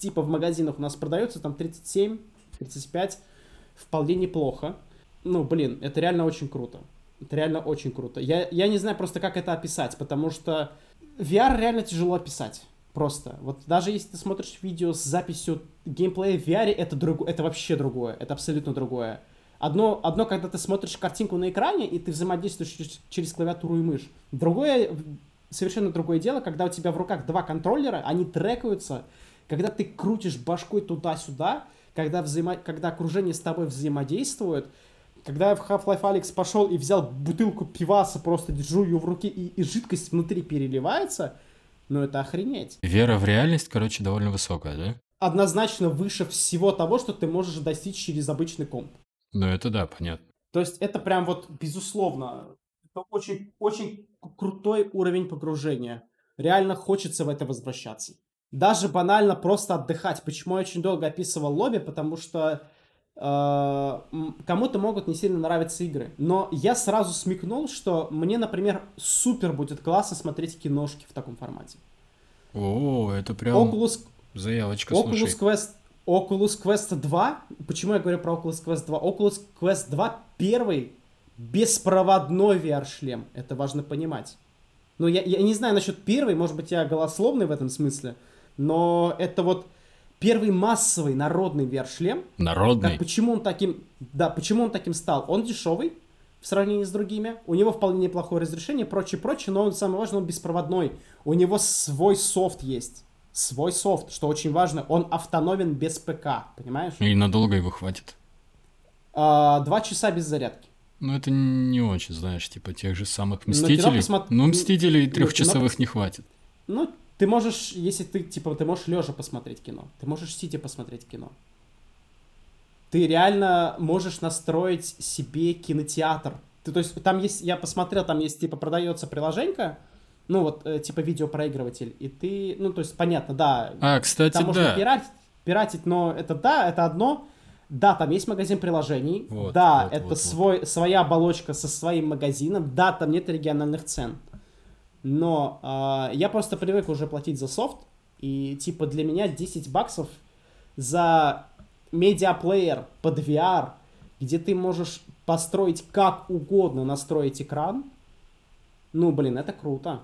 типа в магазинах у нас продается там 37, 35, вполне неплохо. Ну, блин, это реально очень круто. Это реально очень круто. Я, я не знаю просто, как это описать, потому что VR реально тяжело описать. Просто. Вот даже если ты смотришь видео с записью геймплея в VR, это, друг, это вообще другое. Это абсолютно другое. Одно, одно, когда ты смотришь картинку на экране, и ты взаимодействуешь через, клавиатуру и мышь. Другое совершенно другое дело, когда у тебя в руках два контроллера, они трекаются, когда ты крутишь башкой туда-сюда, когда, взаимо... когда окружение с тобой взаимодействует, когда я в Half-Life Alex пошел и взял бутылку пиваса, просто держу ее в руке, и, и жидкость внутри переливается, ну это охренеть. Вера в реальность, короче, довольно высокая, да? Однозначно выше всего того, что ты можешь достичь через обычный комп. Ну это да, понятно. То есть это прям вот безусловно это очень, очень крутой уровень погружения. Реально хочется в это возвращаться. Даже банально просто отдыхать. Почему я очень долго описывал лобби? Потому что э, кому-то могут не сильно нравиться игры. Но я сразу смекнул, что мне, например, супер будет классно смотреть киношки в таком формате. О, это прям Oculus, заявочка, Oculus слушай. Quest, Oculus Quest 2. Почему я говорю про Oculus Quest 2? Oculus Quest 2 первый беспроводной VR-шлем. Это важно понимать. Ну, я, я не знаю насчет первой, может быть, я голословный в этом смысле, но это вот первый массовый народный VR-шлем. Народный? Как, почему он таким... Да, почему он таким стал? Он дешевый в сравнении с другими. У него вполне неплохое разрешение, прочее, прочее, но он, самое важное, он беспроводной. У него свой софт есть. Свой софт, что очень важно. Он автономен без ПК, понимаешь? И надолго его хватит? А, два часа без зарядки. Ну, это не очень, знаешь, типа тех же самых Мстителей. Посмотр... Ну, Мстителей трехчасовых кино... не хватит. Ну, ты можешь, если ты, типа, ты можешь лежа посмотреть кино. Ты можешь сидя посмотреть кино. Ты реально можешь настроить себе кинотеатр. Ты, то есть, там есть, я посмотрел, там есть, типа, продается приложенька, ну, вот, э, типа, видеопроигрыватель, и ты, ну, то есть, понятно, да. А, кстати, там да. можно пиратить, пиратить, но это да, это одно, да, там есть магазин приложений. Вот, да, вот, это вот, свой, вот. своя оболочка со своим магазином. Да, там нет региональных цен. Но э, я просто привык уже платить за софт. И типа для меня 10 баксов за медиаплеер под VR, где ты можешь построить как угодно, настроить экран. Ну, блин, это круто.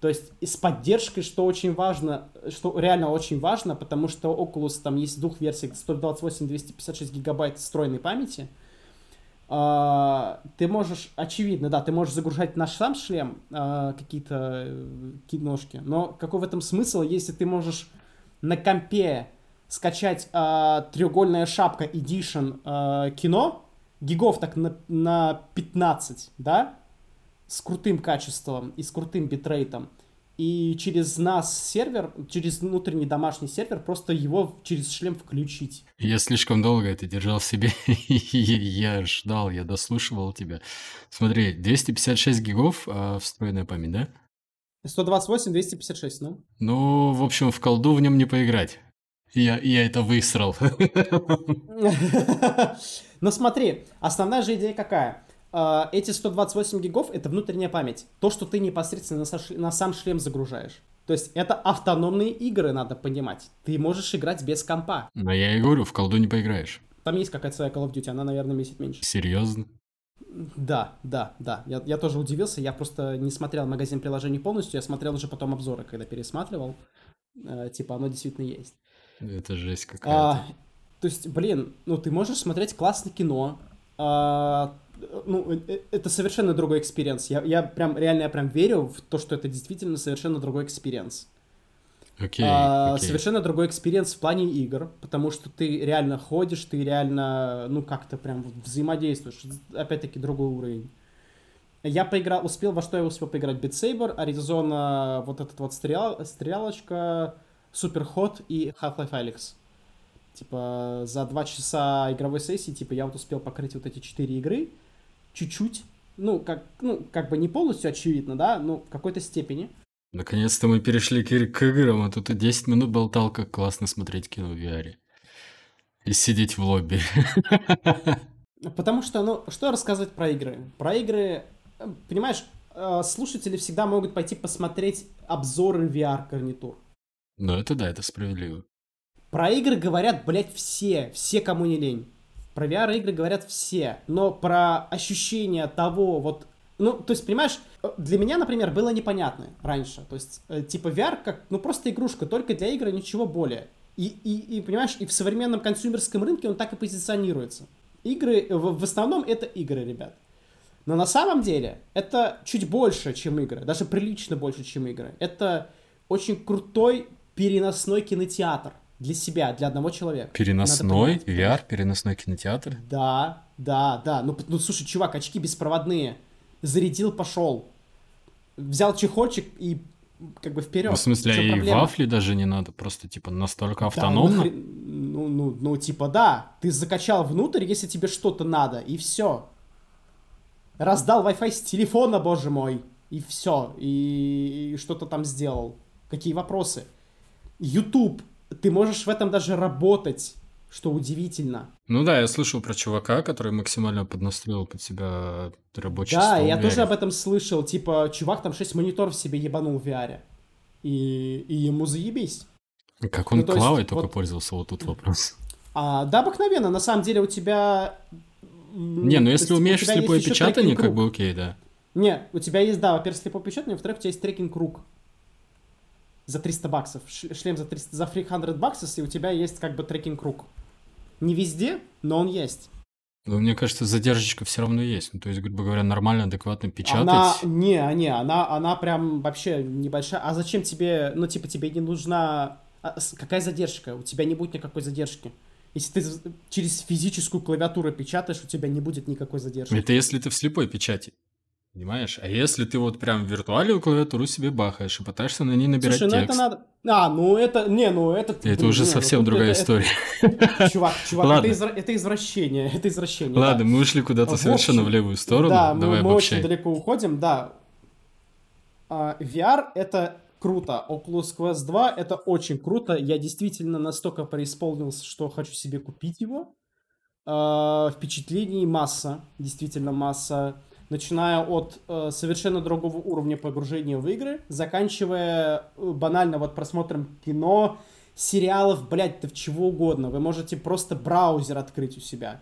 То есть и с поддержкой, что очень важно, что реально очень важно, потому что Oculus там есть двух версиях 128-256 гигабайт встроенной памяти. Uh, ты можешь, очевидно, да, ты можешь загружать наш сам шлем, uh, какие-то э, киношки, но какой в этом смысл, если ты можешь на компе скачать uh, треугольная шапка Edition кино, гигов так на, на 15, да, с крутым качеством и с крутым битрейтом. И через нас сервер, через внутренний домашний сервер, просто его через шлем включить. Я слишком долго это держал в себе. я ждал, я дослушивал тебя. Смотри, 256 гигов а, встроенная память, да? 128, 256, ну. Ну, в общем, в колду в нем не поиграть. Я, я это высрал. Но смотри, основная же идея какая? А, эти 128 гигов — это внутренняя память. То, что ты непосредственно на сам шлем загружаешь. То есть это автономные игры, надо понимать. Ты можешь играть без компа. Но я и говорю, в колду не поиграешь. Там есть какая-то своя Call of Duty, она, наверное, месяц меньше. Серьезно? Да, да, да. Я, я тоже удивился. Я просто не смотрел магазин приложений полностью. Я смотрел уже потом обзоры, когда пересматривал. Э, типа, оно действительно есть. Это жесть какая-то. А, то есть, блин, ну ты можешь смотреть классное кино. А, ну, э, э, это совершенно другой experience. Я, я прям, реально, я прям верю в то, что это действительно совершенно другой experience. Okay, а, okay. Совершенно другой experience в плане игр, потому что ты реально ходишь, ты реально, ну, как-то прям взаимодействуешь. Опять-таки, другой уровень. Я поиграл, успел, во что я успел поиграть? Beat Saber, Arizona, вот этот вот стрел, стрелялочка, Superhot и Half-Life Alyx. Типа, за два часа игровой сессии, типа, я вот успел покрыть вот эти четыре игры, чуть-чуть, ну, как, ну, как бы не полностью очевидно, да, но в какой-то степени. Наконец-то мы перешли к, к играм, а тут и 10 минут болтал, как классно смотреть кино в VR. И сидеть в лобби. Потому что, ну, что рассказывать про игры? Про игры, понимаешь, э, слушатели всегда могут пойти посмотреть обзоры VR-гарнитур. Ну, это да, это справедливо. Про игры говорят, блядь, все, все, кому не лень. Про VR-игры говорят все, но про ощущение того, вот ну, то есть, понимаешь, для меня, например, было непонятно раньше. То есть, э, типа VR как, ну, просто игрушка, только для игры, ничего более. И, и, и, понимаешь, и в современном консюмерском рынке он так и позиционируется. Игры, в, в основном это игры, ребят. Но на самом деле это чуть больше, чем игры. Даже прилично больше, чем игры. Это очень крутой переносной кинотеатр для себя, для одного человека. Переносной? VR? Переносной кинотеатр? Да, да, да. Ну, ну, слушай, чувак, очки беспроводные. Зарядил, пошел. Взял чехольчик и как бы вперед. Ну, в смысле, и вафли даже не надо, просто типа настолько автономно? Да, ну, ну, ну, ну, типа да, ты закачал внутрь, если тебе что-то надо, и все. Раздал Wi-Fi с телефона, боже мой, и все, и, и что-то там сделал. Какие вопросы? YouTube ты можешь в этом даже работать, что удивительно. Ну да, я слышал про чувака, который максимально поднастроил под себя рабочий Да, я тоже об этом слышал. Типа, чувак там 6 мониторов себе ебанул в VR. И, и ему заебись. Как он ну, клавой есть, только вот... пользовался, вот тут вопрос. А, да, обыкновенно. На самом деле у тебя... Не, ну если умеешь слепое печатание, как бы окей, да. Не, у тебя есть, да, во-первых, слепое печатание, во-вторых, у тебя есть трекинг рук. За 300 баксов. Шлем за, 300, за 300 баксов, и у тебя есть как бы трекинг-рук. Не везде, но он есть. Но мне кажется, задержечка все равно есть. Ну, то есть, грубо говоря, нормально, адекватно печатать. Она, не, не, она, она прям вообще небольшая. А зачем тебе, ну, типа, тебе не нужна... А, какая задержка? У тебя не будет никакой задержки. Если ты через физическую клавиатуру печатаешь, у тебя не будет никакой задержки. Это если ты в слепой печати. Понимаешь? А если ты вот прям виртуальную клавиатуру себе бахаешь и пытаешься на ней набирать Слушай, текст. ну это надо... А, ну это... Не, ну это... Это блин, уже не, ну совсем ну, другая это, история. Это... Чувак, чувак, Ладно. это, изв... это извращение. Это извращение. Ладно, да. мы ушли куда-то совершенно общем, в левую сторону. Да, Давай мы, мы очень далеко уходим, да. Uh, VR — это круто. Oculus Quest 2 — это очень круто. Я действительно настолько преисполнился, что хочу себе купить его. Uh, впечатлений масса, действительно масса начиная от э, совершенно другого уровня погружения в игры, заканчивая э, банально вот просмотром кино, сериалов, блядь, да чего угодно. Вы можете просто браузер открыть у себя.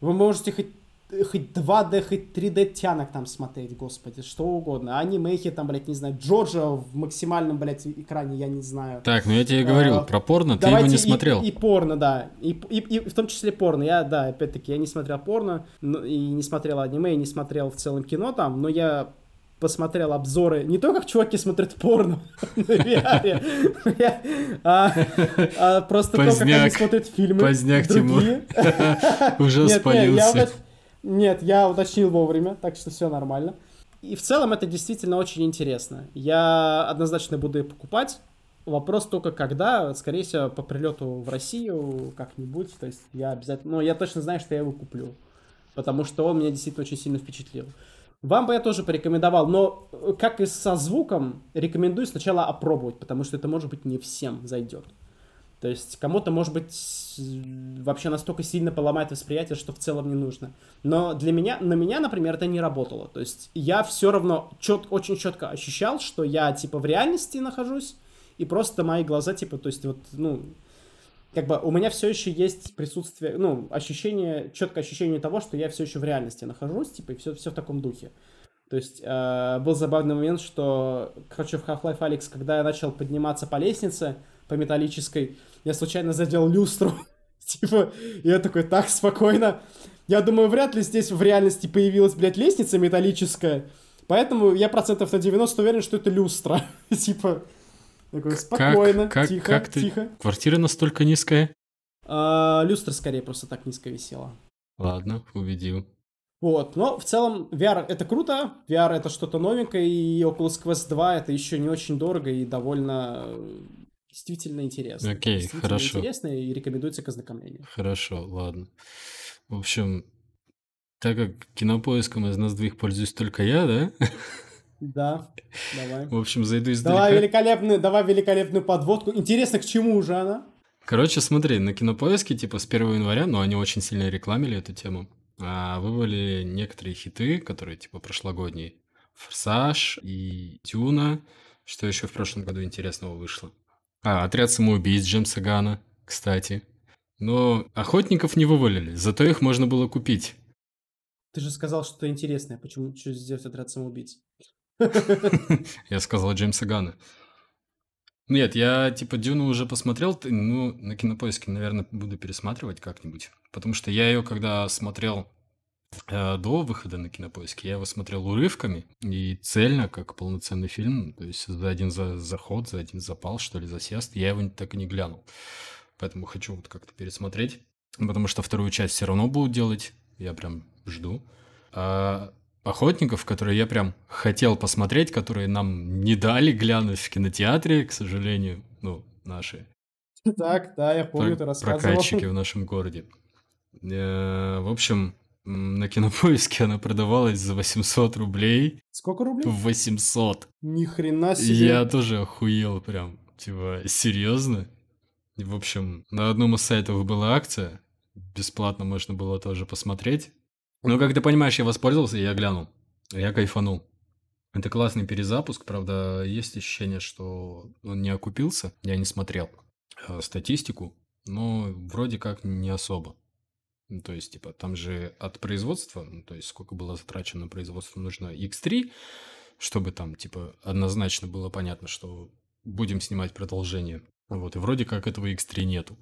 Вы можете хоть хоть 2D, хоть 3D тянок там смотреть, господи, что угодно. Анимейхи там, блядь, не знаю, Джорджа в максимальном, блядь, экране, я не знаю. Так, ну я тебе говорил, а, про порно ты его не смотрел. И, и порно, да. И, и, и в том числе порно. Я, да, опять-таки, я не смотрел порно, и не смотрел аниме, и не смотрел в целом кино там, но я посмотрел обзоры не то, как чуваки смотрят порно на VR, а просто то, как они смотрят фильмы. Поздняк, Тимур. Уже спалился. Нет, я уточнил вовремя, так что все нормально. И в целом это действительно очень интересно. Я однозначно буду ее покупать. Вопрос только когда, скорее всего, по прилету в Россию как-нибудь. То есть я обязательно... Ну, я точно знаю, что я его куплю. Потому что он меня действительно очень сильно впечатлил. Вам бы я тоже порекомендовал, но как и со звуком, рекомендую сначала опробовать, потому что это, может быть, не всем зайдет. То есть кому-то, может быть, вообще настолько сильно поломает восприятие, что в целом не нужно. Но для меня, на меня, например, это не работало. То есть я все равно чет, очень четко ощущал, что я, типа, в реальности нахожусь, и просто мои глаза, типа, то есть вот, ну, как бы у меня все еще есть присутствие, ну, ощущение, четкое ощущение того, что я все еще в реальности нахожусь, типа, и все, все в таком духе. То есть э, был забавный момент, что, короче, в Half-Life Alyx, когда я начал подниматься по лестнице, по металлической, я случайно задел люстру. типа, я такой, так, спокойно. Я думаю, вряд ли здесь в реальности появилась, блядь, лестница металлическая. Поэтому я процентов на 90 уверен, что это люстра. типа, такой, спокойно, как, тихо, как ты... тихо. Квартира настолько низкая? А, люстра скорее просто так низко висела. Ладно, убедил. Вот, но в целом VR это круто, VR это что-то новенькое, и Oculus Quest 2 это еще не очень дорого и довольно действительно интересно. Окей, действительно хорошо. интересно и рекомендуется к ознакомлению. Хорошо, ладно. В общем, так как кинопоиском из нас двоих пользуюсь только я, да? Да, давай. В общем, зайду издалека. Давай великолепную, давай великолепную подводку. Интересно, к чему уже она? Короче, смотри, на кинопоиске, типа, с 1 января, ну, они очень сильно рекламили эту тему, а вывалили некоторые хиты, которые, типа, прошлогодние. Форсаж и Тюна. Что еще в прошлом году интересного вышло? А, отряд самоубийц Джеймса Гана, кстати. Но охотников не вывалили, зато их можно было купить. Ты же сказал что-то интересное. Почему что сделать отряд самоубийц? Я сказал Джеймса Гана. Нет, я типа Дюну уже посмотрел, ну, на кинопоиске, наверное, буду пересматривать как-нибудь. Потому что я ее, когда смотрел до выхода на кинопоиске, я его смотрел урывками и цельно, как полноценный фильм, то есть за один за заход, за один запал, что ли, засест, я его так и не глянул. Поэтому хочу вот как-то пересмотреть, потому что вторую часть все равно будут делать, я прям жду. А охотников, которые я прям хотел посмотреть, которые нам не дали глянуть в кинотеатре, к сожалению, ну, наши. Так, да, я помню, ты рассказывал. Прокатчики в нашем городе. Э, в общем, на кинопоиске она продавалась за 800 рублей. Сколько рублей? 800. Ни хрена себе. Я тоже охуел прям. Типа, серьезно? В общем, на одном из сайтов была акция. Бесплатно можно было тоже посмотреть. Но, как ты понимаешь, я воспользовался, и я глянул. Я кайфанул. Это классный перезапуск, правда, есть ощущение, что он не окупился. Я не смотрел э, статистику, но вроде как не особо. Ну, то есть, типа, там же от производства, ну, то есть, сколько было затрачено на производство, нужно X3, чтобы там, типа, однозначно было понятно, что будем снимать продолжение. Вот, и вроде как этого X3 нету.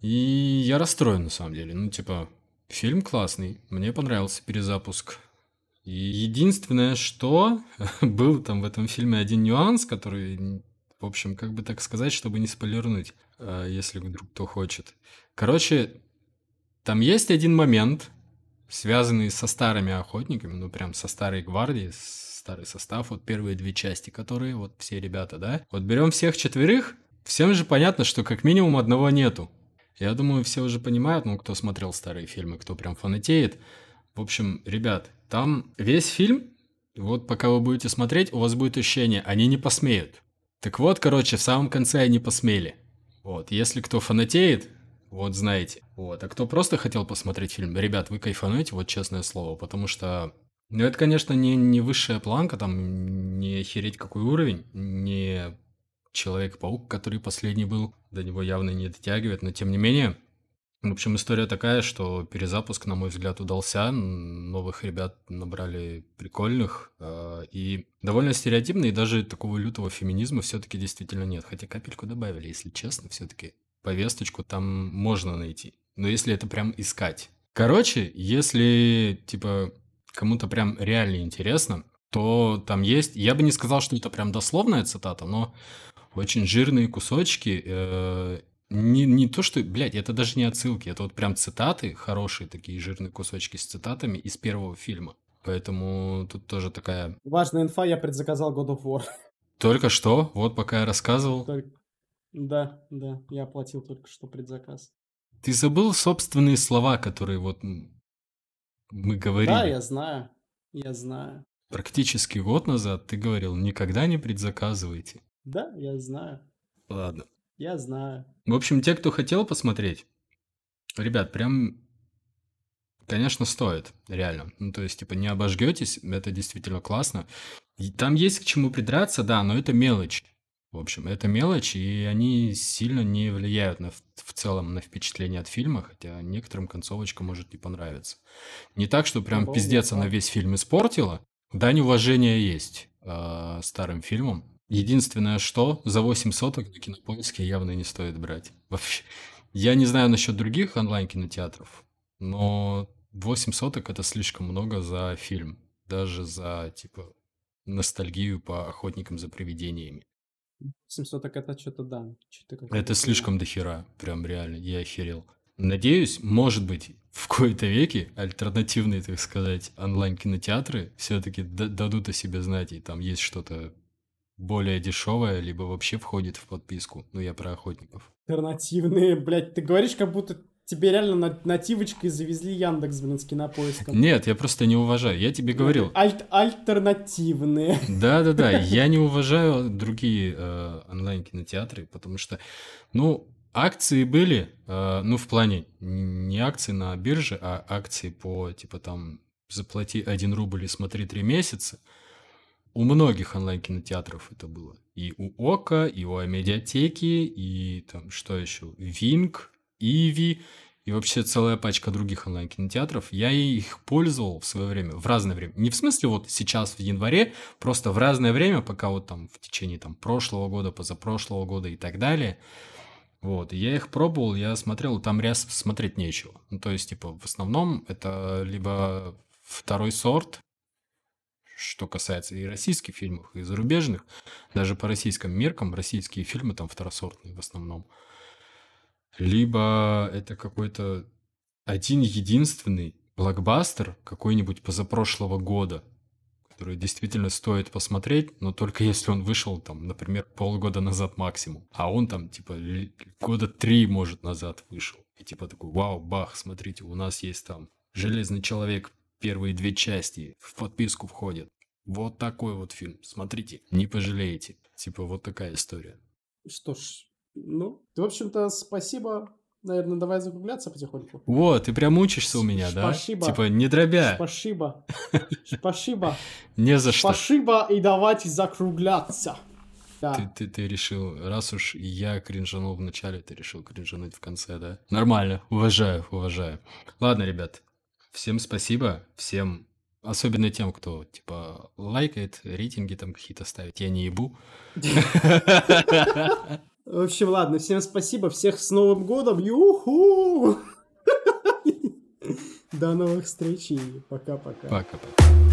И я расстроен на самом деле. Ну, типа, фильм классный, мне понравился перезапуск. И единственное, что был там в этом фильме один нюанс, который, в общем, как бы так сказать, чтобы не спойлернуть, а, если вдруг кто хочет. Короче, там есть один момент, связанный со старыми охотниками, ну прям со старой гвардией, старый состав, вот первые две части, которые вот все ребята, да. Вот берем всех четверых, всем же понятно, что как минимум одного нету. Я думаю, все уже понимают, ну, кто смотрел старые фильмы, кто прям фанатеет. В общем, ребят, там весь фильм, вот пока вы будете смотреть, у вас будет ощущение, они не посмеют. Так вот, короче, в самом конце они посмели. Вот, если кто фанатеет, вот знаете. Вот, а кто просто хотел посмотреть фильм, ребят, вы кайфануете, вот честное слово, потому что ну, это, конечно, не, не высшая планка, там, не охереть какой уровень, не Человек-паук, который последний был, до него явно не дотягивает, но тем не менее, в общем, история такая, что перезапуск, на мой взгляд, удался. Новых ребят набрали прикольных. Э, и довольно стереотипный, и даже такого лютого феминизма все-таки действительно нет. Хотя капельку добавили, если честно, все-таки повесточку там можно найти. Но если это прям искать. Короче, если, типа, кому-то прям реально интересно, то там есть... Я бы не сказал, что это прям дословная цитата, но очень жирные кусочки э, не, не то, что, блядь, это даже не отсылки, это вот прям цитаты, хорошие такие жирные кусочки с цитатами из первого фильма. Поэтому тут тоже такая... Важная инфа, я предзаказал God of War. Только что, вот пока я рассказывал. Только... Да, да, я оплатил только что предзаказ. Ты забыл собственные слова, которые вот мы говорили? Да, я знаю, я знаю. Практически год назад ты говорил, никогда не предзаказывайте. Да, я знаю. Ладно. Я знаю. В общем, те, кто хотел посмотреть, ребят, прям, конечно, стоит, реально. Ну, то есть, типа, не обожгетесь, это действительно классно. И там есть к чему придраться, да, но это мелочь. В общем, это мелочь, и они сильно не влияют на, в целом на впечатление от фильма, хотя некоторым концовочка может не понравиться. Не так, что прям ну, пиздец она весь фильм испортила. Да, неуважение есть э, старым фильмам, Единственное, что за 8 соток на кинопоиске явно не стоит брать. Вообще. Я не знаю насчет других онлайн-кинотеатров, но 8 соток это слишком много за фильм. Даже за, типа, ностальгию по охотникам за привидениями. 8 соток это что-то да. Что это слишком дохера. Прям реально, я охерел. Надеюсь, может быть, в кои-то веке альтернативные, так сказать, онлайн-кинотеатры все-таки дадут о себе знать, и там есть что-то более дешевая, либо вообще входит в подписку. Ну, я про охотников. Альтернативные, блядь, ты говоришь, как будто тебе реально нативочкой завезли Яндекс, блин, с кинопоиском. Нет, я просто не уважаю. Я тебе говорил. Аль- альтернативные. Да-да-да, я не уважаю другие э, онлайн-кинотеатры, потому что, ну, акции были, э, ну, в плане не акции на бирже, а акции по, типа, там, заплати 1 рубль и смотри 3 месяца. У многих онлайн-кинотеатров это было. И у Ока, и у Амедиатеки, и там что еще? Винг, Иви, и вообще целая пачка других онлайн-кинотеатров. Я их пользовал в свое время, в разное время. Не в смысле вот сейчас в январе, просто в разное время, пока вот там в течение там прошлого года, позапрошлого года и так далее. Вот, я их пробовал, я смотрел, там ряд смотреть нечего. Ну, то есть, типа, в основном это либо второй сорт, что касается и российских фильмов, и зарубежных, даже по российским меркам российские фильмы там второсортные в основном. Либо это какой-то один единственный блокбастер какой-нибудь позапрошлого года, который действительно стоит посмотреть, но только если он вышел там, например, полгода назад максимум. А он там типа года три, может, назад вышел. И типа такой, вау, бах, смотрите, у нас есть там Железный человек первые две части в подписку входят. Вот такой вот фильм. Смотрите, не пожалеете. Типа вот такая история. Что ж, ну, в общем-то, спасибо. Наверное, давай закругляться потихоньку. Вот, ты прям учишься у меня, да? Спасибо. Типа, не дробя. Спасибо. Спасибо. Не за что. Спасибо, и давайте закругляться. Да. Ты, ты, ты решил, раз уж я кринжанул в начале, ты решил кринжануть в конце, да? Нормально, уважаю, уважаю. Ладно, ребят, Всем спасибо, всем Особенно тем, кто, типа, лайкает, рейтинги там какие-то ставит. Я не ебу. В общем, ладно, всем спасибо, всех с Новым годом, юху! До новых встреч и пока-пока. Пока-пока.